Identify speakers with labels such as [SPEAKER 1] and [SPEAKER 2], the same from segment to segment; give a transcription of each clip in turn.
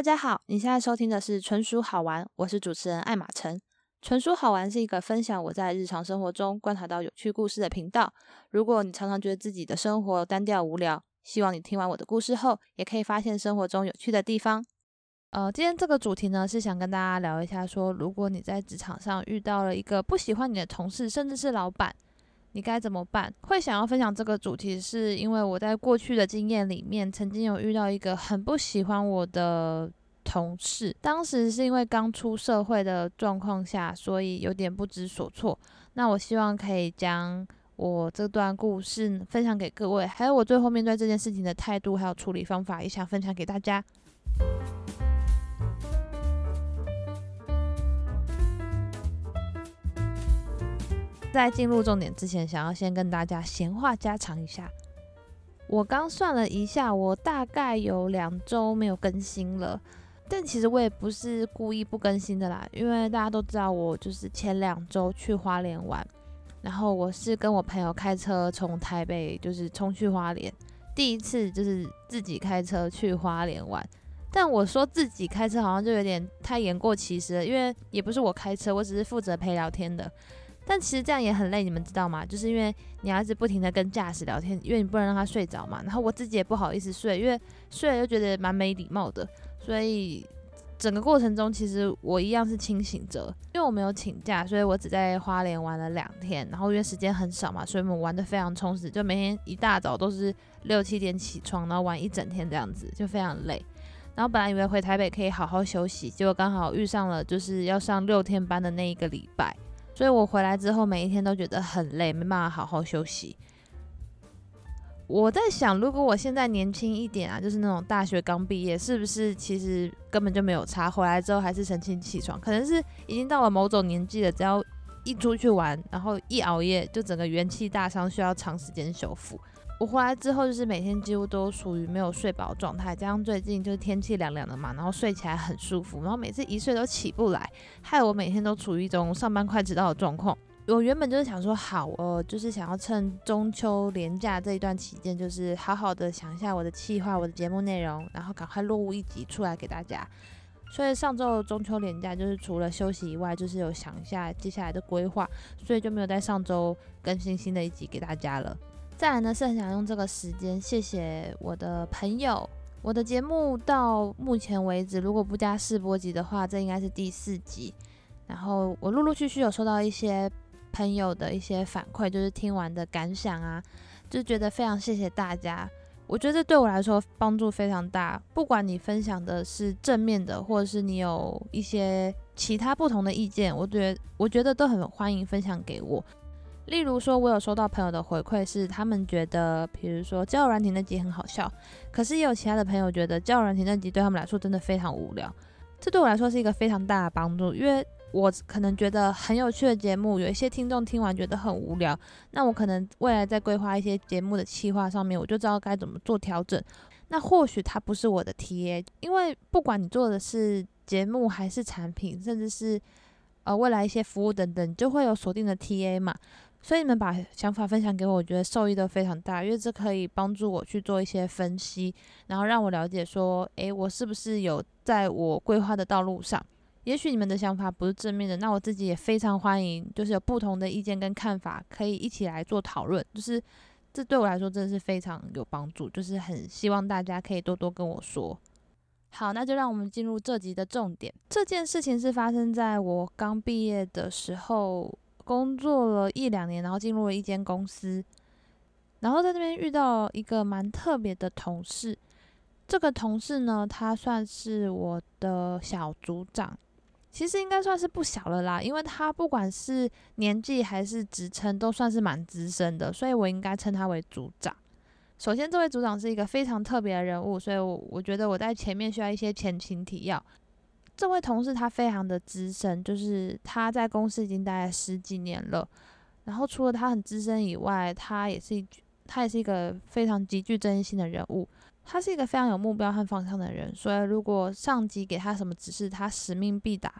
[SPEAKER 1] 大家好，你现在收听的是纯属好玩，我是主持人艾玛晨。纯属好玩是一个分享我在日常生活中观察到有趣故事的频道。如果你常常觉得自己的生活单调无聊，希望你听完我的故事后，也可以发现生活中有趣的地方。呃，今天这个主题呢，是想跟大家聊一下，说如果你在职场上遇到了一个不喜欢你的同事，甚至是老板，你该怎么办？会想要分享这个主题，是因为我在过去的经验里面，曾经有遇到一个很不喜欢我的。同事当时是因为刚出社会的状况下，所以有点不知所措。那我希望可以将我这段故事分享给各位，还有我最后面对这件事情的态度，还有处理方法，也想分享给大家。在进入重点之前，想要先跟大家闲话家常一下。我刚算了一下，我大概有两周没有更新了。但其实我也不是故意不更新的啦，因为大家都知道我就是前两周去花莲玩，然后我是跟我朋友开车从台北就是冲去花莲，第一次就是自己开车去花莲玩。但我说自己开车好像就有点太言过其实了，因为也不是我开车，我只是负责陪聊天的。但其实这样也很累，你们知道吗？就是因为你要一直不停的跟驾驶聊天，因为你不能让他睡着嘛。然后我自己也不好意思睡，因为睡了又觉得蛮没礼貌的。所以整个过程中，其实我一样是清醒着，因为我没有请假，所以我只在花莲玩了两天。然后因为时间很少嘛，所以我们玩的非常充实，就每天一大早都是六七点起床，然后玩一整天这样子，就非常累。然后本来以为回台北可以好好休息，结果刚好遇上了就是要上六天班的那一个礼拜，所以我回来之后每一天都觉得很累，没办法好好休息。我在想，如果我现在年轻一点啊，就是那种大学刚毕业，是不是其实根本就没有差？回来之后还是神清气爽，可能是已经到了某种年纪了，只要一出去玩，然后一熬夜，就整个元气大伤，需要长时间修复。我回来之后，就是每天几乎都属于没有睡饱状态，加上最近就是天气凉凉的嘛，然后睡起来很舒服，然后每次一睡都起不来，害我每天都处于一种上班快迟到的状况。我原本就是想说，好，呃就是想要趁中秋连假这一段期间，就是好好的想一下我的计划、我的节目内容，然后赶快录一集出来给大家。所以上周中秋连假就是除了休息以外，就是有想一下接下来的规划，所以就没有在上周更新新的一集给大家了。再来呢，是很想用这个时间谢谢我的朋友，我的节目到目前为止，如果不加试播集的话，这应该是第四集。然后我陆陆续续有收到一些。朋友的一些反馈，就是听完的感想啊，就觉得非常谢谢大家。我觉得这对我来说帮助非常大。不管你分享的是正面的，或者是你有一些其他不同的意见，我觉得我觉得都很欢迎分享给我。例如说，我有收到朋友的回馈是，他们觉得，比如说交友软体那集很好笑，可是也有其他的朋友觉得交友软体那集对他们来说真的非常无聊。这对我来说是一个非常大的帮助，因为。我可能觉得很有趣的节目，有一些听众听完觉得很无聊，那我可能未来在规划一些节目的企划上面，我就知道该怎么做调整。那或许它不是我的 TA，因为不管你做的是节目还是产品，甚至是呃未来一些服务等等，就会有锁定的 TA 嘛。所以你们把想法分享给我，我觉得受益都非常大，因为这可以帮助我去做一些分析，然后让我了解说，诶，我是不是有在我规划的道路上。也许你们的想法不是正面的，那我自己也非常欢迎，就是有不同的意见跟看法，可以一起来做讨论。就是这对我来说真的是非常有帮助，就是很希望大家可以多多跟我说。好，那就让我们进入这集的重点。这件事情是发生在我刚毕业的时候，工作了一两年，然后进入了一间公司，然后在那边遇到一个蛮特别的同事。这个同事呢，他算是我的小组长。其实应该算是不小了啦，因为他不管是年纪还是职称，都算是蛮资深的，所以我应该称他为组长。首先，这位组长是一个非常特别的人物，所以我我觉得我在前面需要一些前情提要。这位同事他非常的资深，就是他在公司已经待了十几年了。然后除了他很资深以外，他也是一他也是一个非常极具争议性的人物。他是一个非常有目标和方向的人，所以如果上级给他什么指示，他使命必达。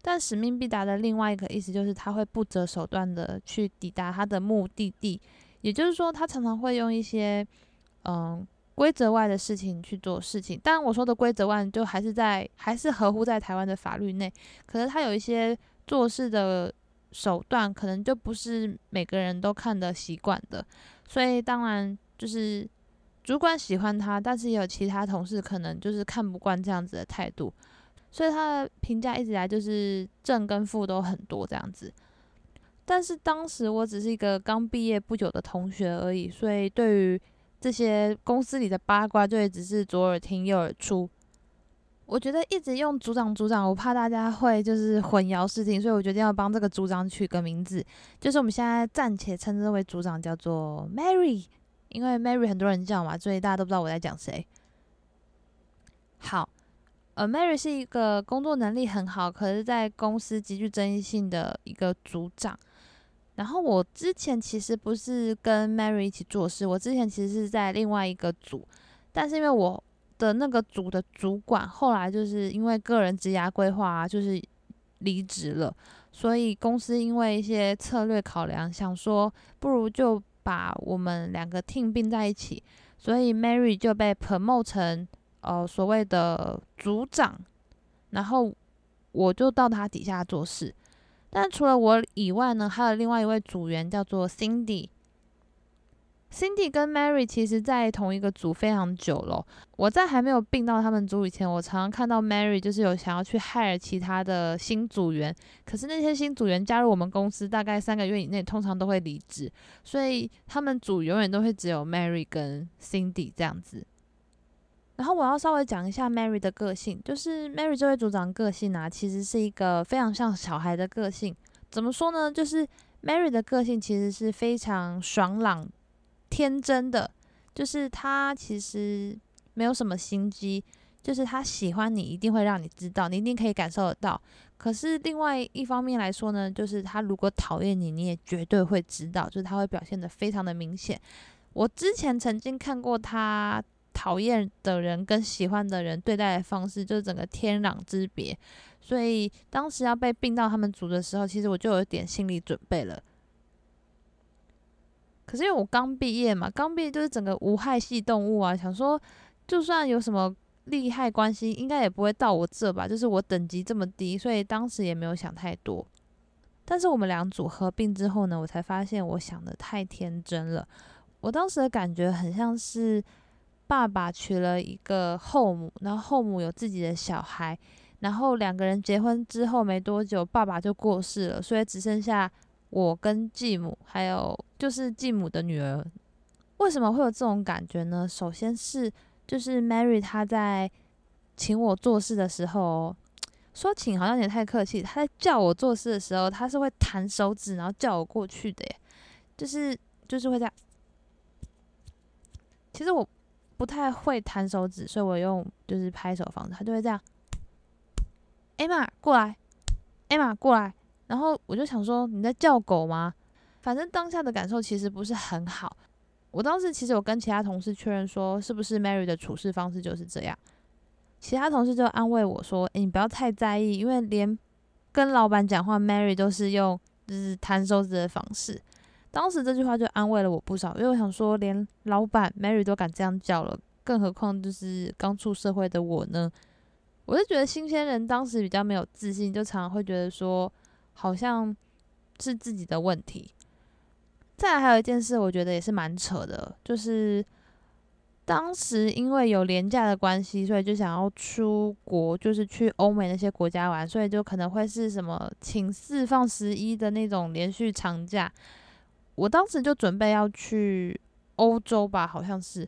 [SPEAKER 1] 但使命必达的另外一个意思就是他会不择手段的去抵达他的目的地，也就是说，他常常会用一些嗯规则外的事情去做事情。当然，我说的规则外，就还是在还是合乎在台湾的法律内。可是他有一些做事的手段，可能就不是每个人都看得习惯的。所以，当然就是主管喜欢他，但是也有其他同事可能就是看不惯这样子的态度。所以他的评价一直以来就是正跟负都很多这样子。但是当时我只是一个刚毕业不久的同学而已，所以对于这些公司里的八卦，就也只是左耳听右耳出。我觉得一直用组长组长，我怕大家会就是混淆视听，所以我决定要帮这个组长取个名字，就是我们现在暂且称这位组长叫做 Mary，因为 Mary 很多人叫嘛，所以大家都不知道我在讲谁。好，呃，Mary 是一个工作能力很好，可是在公司极具争议性的一个组长。然后我之前其实不是跟 Mary 一起做事，我之前其实是在另外一个组，但是因为我的那个组的主管后来就是因为个人职涯规划啊，就是离职了，所以公司因为一些策略考量，想说不如就把我们两个 team 并在一起，所以 Mary 就被 promote 成呃所谓的组长，然后我就到他底下做事。但除了我以外呢，还有另外一位组员叫做 Cindy。Cindy 跟 Mary 其实在同一个组非常久了。我在还没有并到他们组以前，我常常看到 Mary 就是有想要去 hire 其他的新组员，可是那些新组员加入我们公司大概三个月以内，通常都会离职，所以他们组永远都会只有 Mary 跟 Cindy 这样子。然后我要稍微讲一下 Mary 的个性，就是 Mary 这位组长个性啊，其实是一个非常像小孩的个性。怎么说呢？就是 Mary 的个性其实是非常爽朗、天真的，就是她其实没有什么心机，就是她喜欢你一定会让你知道，你一定可以感受得到。可是另外一方面来说呢，就是她如果讨厌你，你也绝对会知道，就是她会表现得非常的明显。我之前曾经看过她。讨厌的人跟喜欢的人对待的方式，就是整个天壤之别。所以当时要被并到他们组的时候，其实我就有点心理准备了。可是因为我刚毕业嘛，刚毕业就是整个无害系动物啊，想说就算有什么利害关系，应该也不会到我这吧。就是我等级这么低，所以当时也没有想太多。但是我们两组合并之后呢，我才发现我想的太天真了。我当时的感觉很像是。爸爸娶了一个后母，然后后母有自己的小孩，然后两个人结婚之后没多久，爸爸就过世了，所以只剩下我跟继母，还有就是继母的女儿。为什么会有这种感觉呢？首先是就是 Mary 她在请我做事的时候，说请好像有点太客气，她在叫我做事的时候，她是会弹手指，然后叫我过去的耶，就是就是会这样。其实我。不太会弹手指，所以我用就是拍手方式，他就会这样。艾玛过来，艾玛过来，然后我就想说你在叫狗吗？反正当下的感受其实不是很好。我当时其实有跟其他同事确认说，是不是 Mary 的处事方式就是这样？其他同事就安慰我说：“诶，你不要太在意，因为连跟老板讲话，Mary 都是用就是弹手指的方式。”当时这句话就安慰了我不少，因为我想说，连老板 Mary 都敢这样叫了，更何况就是刚出社会的我呢？我就觉得新鲜人当时比较没有自信，就常常会觉得说，好像是自己的问题。再来还有一件事，我觉得也是蛮扯的，就是当时因为有廉价的关系，所以就想要出国，就是去欧美那些国家玩，所以就可能会是什么请四放十一的那种连续长假。我当时就准备要去欧洲吧，好像是。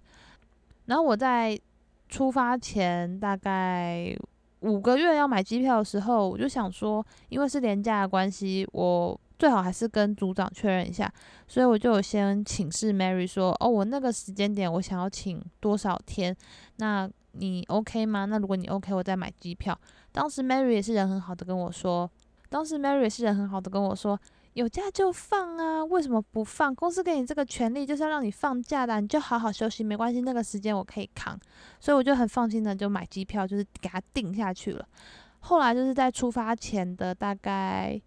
[SPEAKER 1] 然后我在出发前大概五个月要买机票的时候，我就想说，因为是廉价的关系，我最好还是跟组长确认一下。所以我就先请示 Mary 说：“哦，我那个时间点我想要请多少天？那你 OK 吗？那如果你 OK，我再买机票。”当时 Mary 也是人很好的跟我说，当时 Mary 也是人很好的跟我说。有假就放啊，为什么不放？公司给你这个权利就是要让你放假的，你就好好休息，没关系，那个时间我可以扛，所以我就很放心的就买机票，就是给他定下去了。后来就是在出发前的大概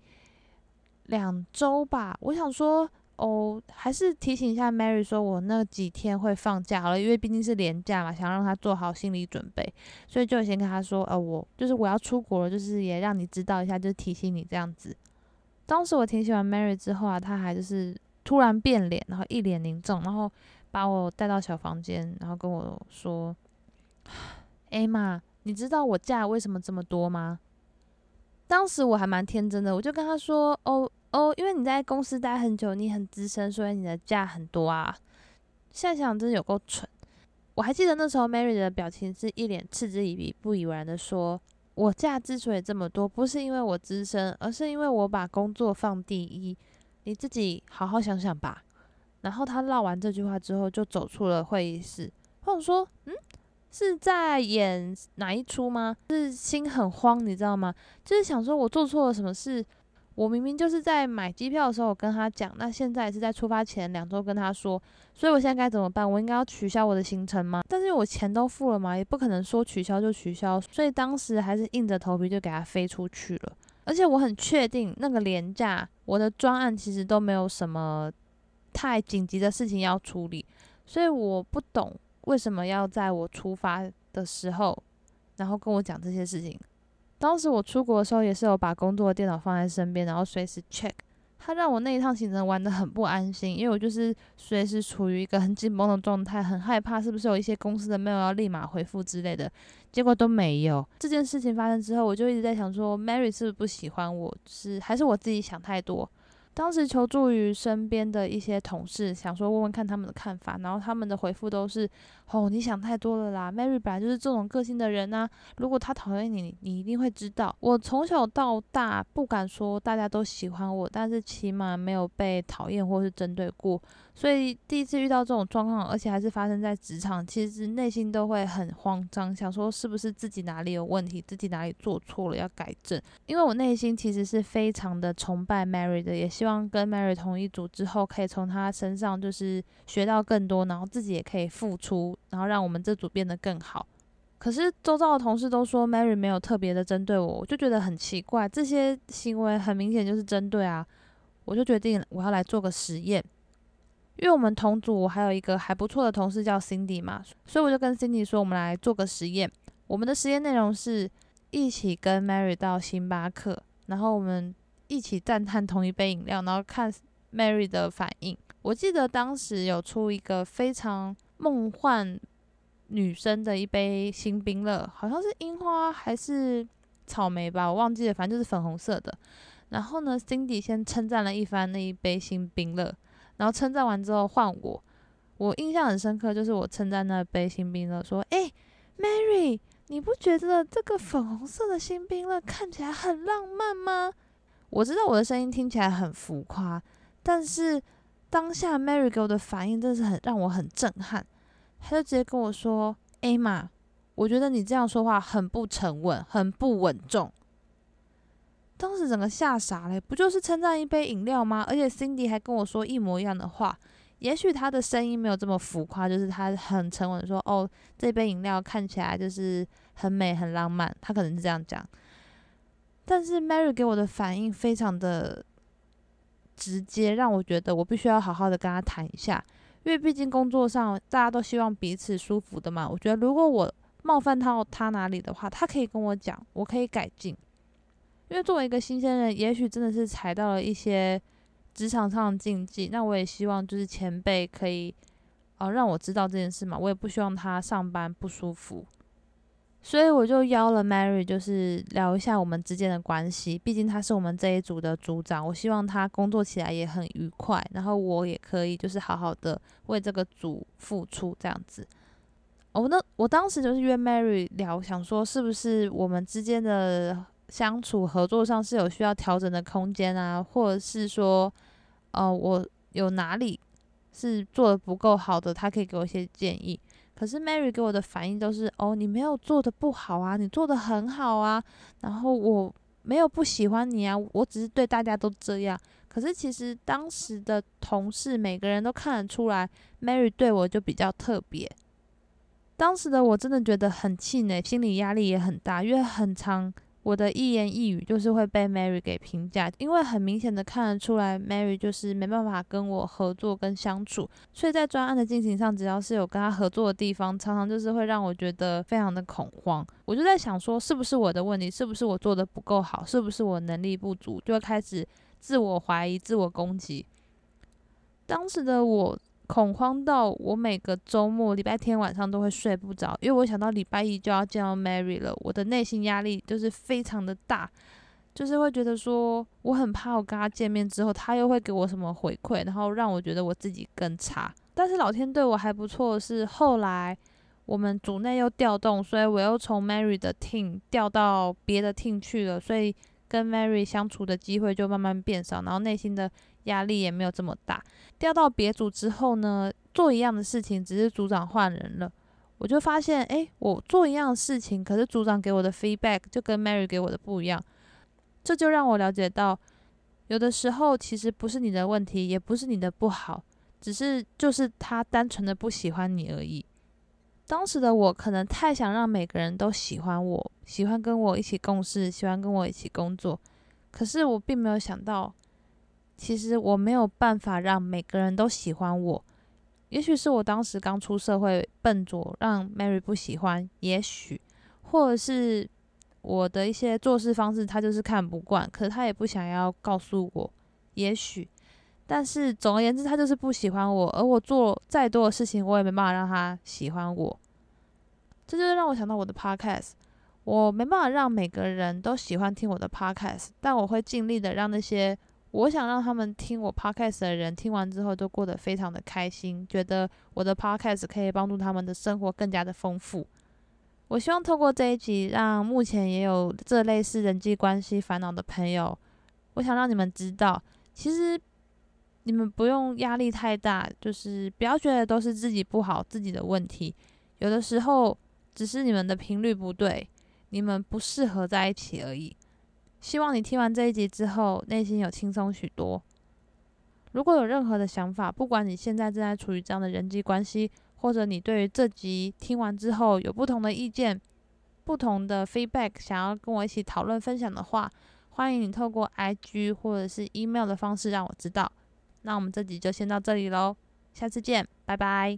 [SPEAKER 1] 两周吧，我想说哦，还是提醒一下 Mary 说，我那几天会放假好了，因为毕竟是年假嘛，想让他做好心理准备，所以就先跟他说，呃，我就是我要出国了，就是也让你知道一下，就是提醒你这样子。当时我挺喜欢 Mary 之后啊，他还就是突然变脸，然后一脸凝重，然后把我带到小房间，然后跟我说：“Emma，你知道我假为什么这么多吗？”当时我还蛮天真的，我就跟他说：“哦哦，因为你在公司待很久，你很资深，所以你的假很多啊。”现在想真的有够蠢。我还记得那时候 Mary 的表情是一脸嗤之以鼻、不以为然的说。我假之所以这么多，不是因为我资深，而是因为我把工作放第一。你自己好好想想吧。然后他唠完这句话之后，就走出了会议室。我想说，嗯，是在演哪一出吗？是心很慌，你知道吗？就是想说我做错了什么事。我明明就是在买机票的时候跟他讲，那现在是在出发前两周跟他说，所以我现在该怎么办？我应该要取消我的行程吗？但是我钱都付了嘛，也不可能说取消就取消，所以当时还是硬着头皮就给他飞出去了。而且我很确定那个廉价，我的专案其实都没有什么太紧急的事情要处理，所以我不懂为什么要在我出发的时候，然后跟我讲这些事情。当时我出国的时候，也是有把工作的电脑放在身边，然后随时 check。他让我那一趟行程玩得很不安心，因为我就是随时处于一个很紧绷的状态，很害怕是不是有一些公司的 mail 要立马回复之类的，结果都没有。这件事情发生之后，我就一直在想说，Mary 是不是不喜欢我，是还是我自己想太多？当时求助于身边的一些同事，想说问问看他们的看法，然后他们的回复都是：哦，你想太多了啦，Mary 本来就是这种个性的人呐。如果他讨厌你，你一定会知道。我从小到大不敢说大家都喜欢我，但是起码没有被讨厌或是针对过。所以第一次遇到这种状况，而且还是发生在职场，其实内心都会很慌张，想说是不是自己哪里有问题，自己哪里做错了要改正。因为我内心其实是非常的崇拜 Mary 的，也希望跟 Mary 同一组之后，可以从她身上就是学到更多，然后自己也可以付出，然后让我们这组变得更好。可是周遭的同事都说 Mary 没有特别的针对我，我就觉得很奇怪，这些行为很明显就是针对啊，我就决定我要来做个实验。因为我们同组还有一个还不错的同事叫 Cindy 嘛，所以我就跟 Cindy 说，我们来做个实验。我们的实验内容是一起跟 Mary 到星巴克，然后我们一起赞叹同一杯饮料，然后看 Mary 的反应。我记得当时有出一个非常梦幻女生的一杯新冰乐，好像是樱花还是草莓吧，我忘记了，反正就是粉红色的。然后呢，Cindy 先称赞了一番那一杯新冰乐。然后称赞完之后换我，我印象很深刻，就是我称赞那杯新冰乐，说：“哎，Mary，你不觉得这个粉红色的新冰乐看起来很浪漫吗？”我知道我的声音听起来很浮夸，但是当下 Mary 给我的反应真的是很让我很震撼，他就直接跟我说：“哎妈，我觉得你这样说话很不沉稳，很不稳重。”当时整个吓傻了，不就是称赞一杯饮料吗？而且 Cindy 还跟我说一模一样的话。也许他的声音没有这么浮夸，就是他很沉稳的说：“哦，这杯饮料看起来就是很美、很浪漫。”他可能是这样讲。但是 Mary 给我的反应非常的直接，让我觉得我必须要好好的跟他谈一下，因为毕竟工作上大家都希望彼此舒服的嘛。我觉得如果我冒犯到他哪里的话，他可以跟我讲，我可以改进。因为作为一个新鲜人，也许真的是踩到了一些职场上的禁忌。那我也希望就是前辈可以，呃，让我知道这件事嘛。我也不希望他上班不舒服，所以我就邀了 Mary，就是聊一下我们之间的关系。毕竟他是我们这一组的组长，我希望他工作起来也很愉快，然后我也可以就是好好的为这个组付出这样子。哦，那我当时就是约 Mary 聊，想说是不是我们之间的。相处合作上是有需要调整的空间啊，或者是说，呃，我有哪里是做的不够好的，他可以给我一些建议。可是 Mary 给我的反应都是，哦，你没有做的不好啊，你做的很好啊。然后我没有不喜欢你啊，我只是对大家都这样。可是其实当时的同事每个人都看得出来，Mary 对我就比较特别。当时的我真的觉得很气馁，心理压力也很大，因为很长。我的一言一语就是会被 Mary 给评价，因为很明显的看得出来，Mary 就是没办法跟我合作跟相处，所以在专案的进行上，只要是有跟他合作的地方，常常就是会让我觉得非常的恐慌。我就在想说，是不是我的问题？是不是我做的不够好？是不是我能力不足？就会开始自我怀疑、自我攻击。当时的我。恐慌到我每个周末礼拜天晚上都会睡不着，因为我想到礼拜一就要见到 Mary 了，我的内心压力就是非常的大，就是会觉得说我很怕我跟他见面之后，他又会给我什么回馈，然后让我觉得我自己更差。但是老天对我还不错，是后来我们组内又调动，所以我又从 Mary 的 team 调到别的 team 去了，所以跟 Mary 相处的机会就慢慢变少，然后内心的。压力也没有这么大。调到别组之后呢，做一样的事情，只是组长换人了，我就发现，哎，我做一样的事情，可是组长给我的 feedback 就跟 Mary 给我的不一样。这就让我了解到，有的时候其实不是你的问题，也不是你的不好，只是就是他单纯的不喜欢你而已。当时的我可能太想让每个人都喜欢我，喜欢跟我一起共事，喜欢跟我一起工作，可是我并没有想到。其实我没有办法让每个人都喜欢我，也许是我当时刚出社会笨拙，让 Mary 不喜欢，也许，或者是我的一些做事方式他就是看不惯，可是他也不想要告诉我，也许，但是总而言之，他就是不喜欢我，而我做再多的事情，我也没办法让他喜欢我，这就是让我想到我的 Podcast，我没办法让每个人都喜欢听我的 Podcast，但我会尽力的让那些。我想让他们听我 podcast 的人听完之后都过得非常的开心，觉得我的 podcast 可以帮助他们的生活更加的丰富。我希望透过这一集，让目前也有这类似人际关系烦恼的朋友，我想让你们知道，其实你们不用压力太大，就是不要觉得都是自己不好、自己的问题，有的时候只是你们的频率不对，你们不适合在一起而已。希望你听完这一集之后，内心有轻松许多。如果有任何的想法，不管你现在正在处于这样的人际关系，或者你对于这集听完之后有不同的意见、不同的 feedback，想要跟我一起讨论分享的话，欢迎你透过 IG 或者是 email 的方式让我知道。那我们这集就先到这里喽，下次见，拜拜。